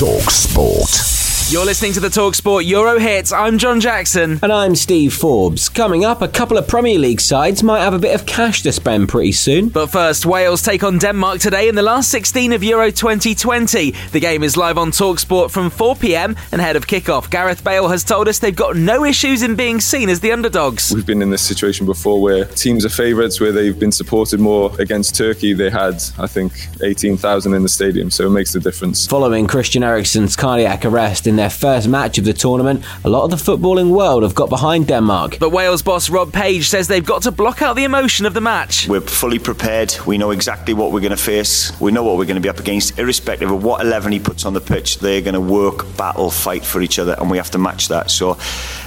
Talk Sport. You're listening to the Talksport Euro Hits. I'm John Jackson. And I'm Steve Forbes. Coming up, a couple of Premier League sides might have a bit of cash to spend pretty soon. But first, Wales take on Denmark today in the last 16 of Euro 2020. The game is live on Talksport from 4 pm and ahead of kickoff. Gareth Bale has told us they've got no issues in being seen as the underdogs. We've been in this situation before where teams are favourites, where they've been supported more against Turkey. They had, I think, 18,000 in the stadium, so it makes a difference. Following Christian Eriksen's cardiac arrest in their first match of the tournament, a lot of the footballing world have got behind Denmark. But Wales boss Rob Page says they've got to block out the emotion of the match. We're fully prepared. We know exactly what we're going to face. We know what we're going to be up against, irrespective of what 11 he puts on the pitch. They're going to work, battle, fight for each other, and we have to match that. So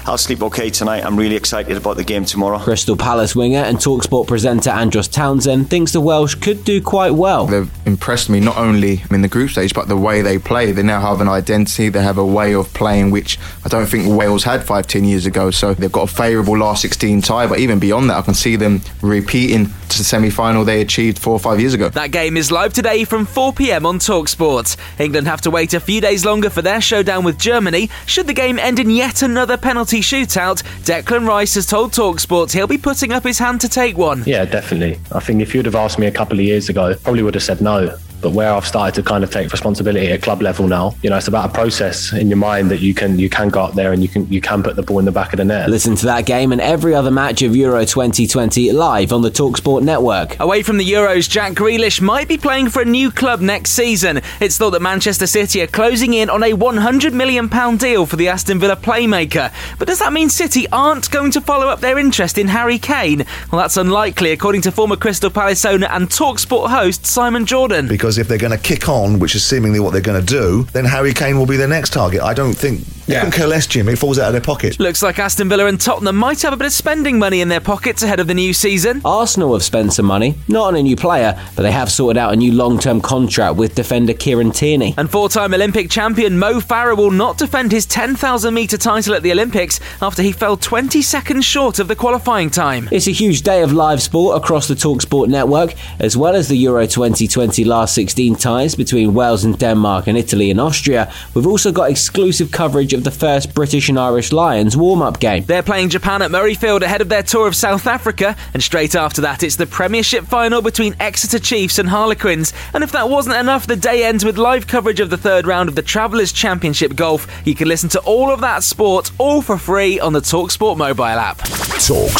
I'll sleep okay tonight. I'm really excited about the game tomorrow. Crystal Palace winger and Talksport presenter Andros Townsend thinks the Welsh could do quite well. They've impressed me not only in the group stage, but the way they play. They now have an identity, they have a way of playing which I don't think Wales had five, ten years ago. So they've got a favourable last 16 tie, but even beyond that, I can see them repeating to the semi final they achieved four or five years ago. That game is live today from 4 pm on Talksport. England have to wait a few days longer for their showdown with Germany. Should the game end in yet another penalty shootout, Declan Rice has told Talksport he'll be putting up his hand to take one. Yeah, definitely. I think if you'd have asked me a couple of years ago, probably would have said no. But where I've started to kind of take responsibility at club level now, you know, it's about a process in your mind that you can you can go up there and you can you can put the ball in the back of the net. Listen to that game and every other match of Euro 2020 live on the Talksport network. Away from the Euros, Jack Grealish might be playing for a new club next season. It's thought that Manchester City are closing in on a 100 million pound deal for the Aston Villa playmaker. But does that mean City aren't going to follow up their interest in Harry Kane? Well, that's unlikely, according to former Crystal Palace owner and Talksport host Simon Jordan. Because if they're going to kick on, which is seemingly what they're going to do, then Harry Kane will be their next target. I don't think they can care less, Jim. It falls out of their pocket. Looks like Aston Villa and Tottenham might have a bit of spending money in their pockets ahead of the new season. Arsenal have spent some money, not on a new player, but they have sorted out a new long term contract with defender Kieran Tierney. And four time Olympic champion Mo Farah will not defend his 10,000 metre title at the Olympics after he fell 20 seconds short of the qualifying time. It's a huge day of live sport across the Talksport network, as well as the Euro 2020 last 16 ties between Wales and Denmark and Italy and Austria. We've also got exclusive coverage of the first British and Irish Lions warm up game. They're playing Japan at Murrayfield ahead of their tour of South Africa, and straight after that, it's the Premiership final between Exeter Chiefs and Harlequins. And if that wasn't enough, the day ends with live coverage of the third round of the Travellers Championship Golf. You can listen to all of that sport all for free on the Talksport mobile app. Talk